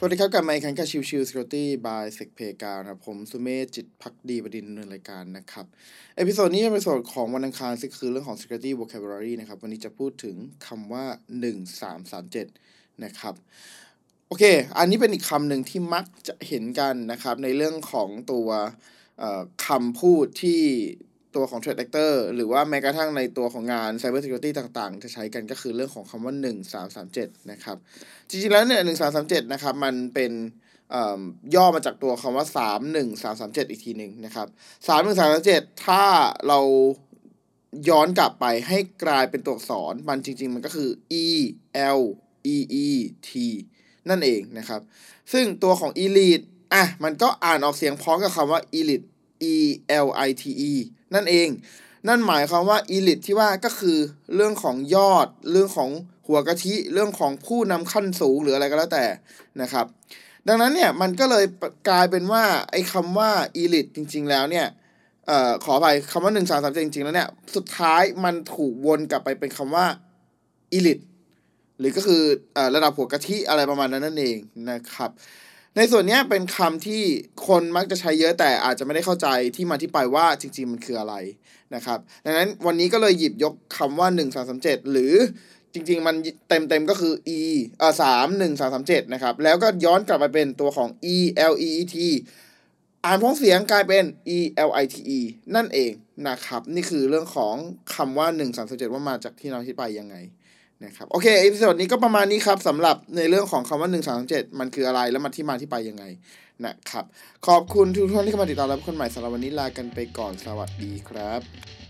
สวัสดีครับกลับมาอีกครั้งกับ Chill Chill Security by SecPlayground ครับผมสุเมธจิตภักดีบดินทร์ในรายการนะครับ episode นี้เป็น episode ของวันอังคารซึ่งคือเรื่องของ security vocabulary นะครับ วันนี้จะพูดถึงคำว่า 1337 นะครับ โอเค อันนี้เป็นอีกคำหนึ่งที่มักจะเห็นกันนะครับ ในเรื่องของตัวคำพูดที่ ตัวของ Threat Actor หรือว่าแม้กระทั่งในตัวของงาน Cyber Security ต่างๆ จะใช้กันก็คือเรื่องของคำว่า 1337 นะครับ จริงๆ แล้วเนี่ย1337 นะครับ มันเป็นย่อมาจากตัวคำว่า 31337 อีกทีหนึ่งนะครับ 31337 ถ้าเราย้อนกลับไปให้กลายเป็นตัวอักษร มันจริง ๆ มันก็คือ e l e e t นั่นเองนะครับ ซึ่งตัวของ elite อะ มันก็อ่านออกเสียงพร้อมกับคำว่า elite e l i t e นั่นเอง นั่นหมายความว่า elite ที่ว่าก็คือเรื่องของยอด เรื่องของหัวกะทิ เรื่องของผู้นำขั้นสูงหรืออะไรก็แล้วแต่นะครับ ดังนั้นเนี่ยมันก็เลยกลายเป็นว่าไอ้คำว่า elite จริง ๆ แล้วเนี่ยเอ่อขออภัยคำว่าหนึ่งสามสามจริงๆแล้วเนี่ยสุดท้ายมันถูกวนกลับไปเป็นคำว่า elite หรือก็คืออระดับหัวกะทิอะไรประมาณนั้นนั่นเองนะครับ ในส่วนนี้เป็นคำที่คนมักจะใช้เยอะแต่อาจจะไม่ได้เข้าใจที่มาที่ไปว่าจริง ๆ มันคืออะไรนะครับดังนั้นวันนี้ก็เลยหยิบยกคำว่า 1 3 3 7 หรือจริง ๆ มันเต็ม ๆ ก็คือ e เอ่อสามหนึ่งสามสามเจ็ดนะครับ แล้วก็ย้อนกลับไปเป็นตัวของ e l e e t อ่านพ้องเสียงกลายเป็น e l i t e นั่นเองนะครับ นี่คือเรื่องของคำว่า 1 3 3 7 ว่ามาจากที่มาที่ไปยังไง นะครับโอเค episode นี้ก็ประมาณนี้ครับสำหรับในเรื่องของคำว่า 1 3 7 มันคืออะไรแล้วมันที่มาที่ไปยังไงนะครับ ขอบคุณทุกท่านที่เข้ามาติดตามรับคนใหม่สำหรับวันนี้ลากันไปก่อนสวัสดีครับ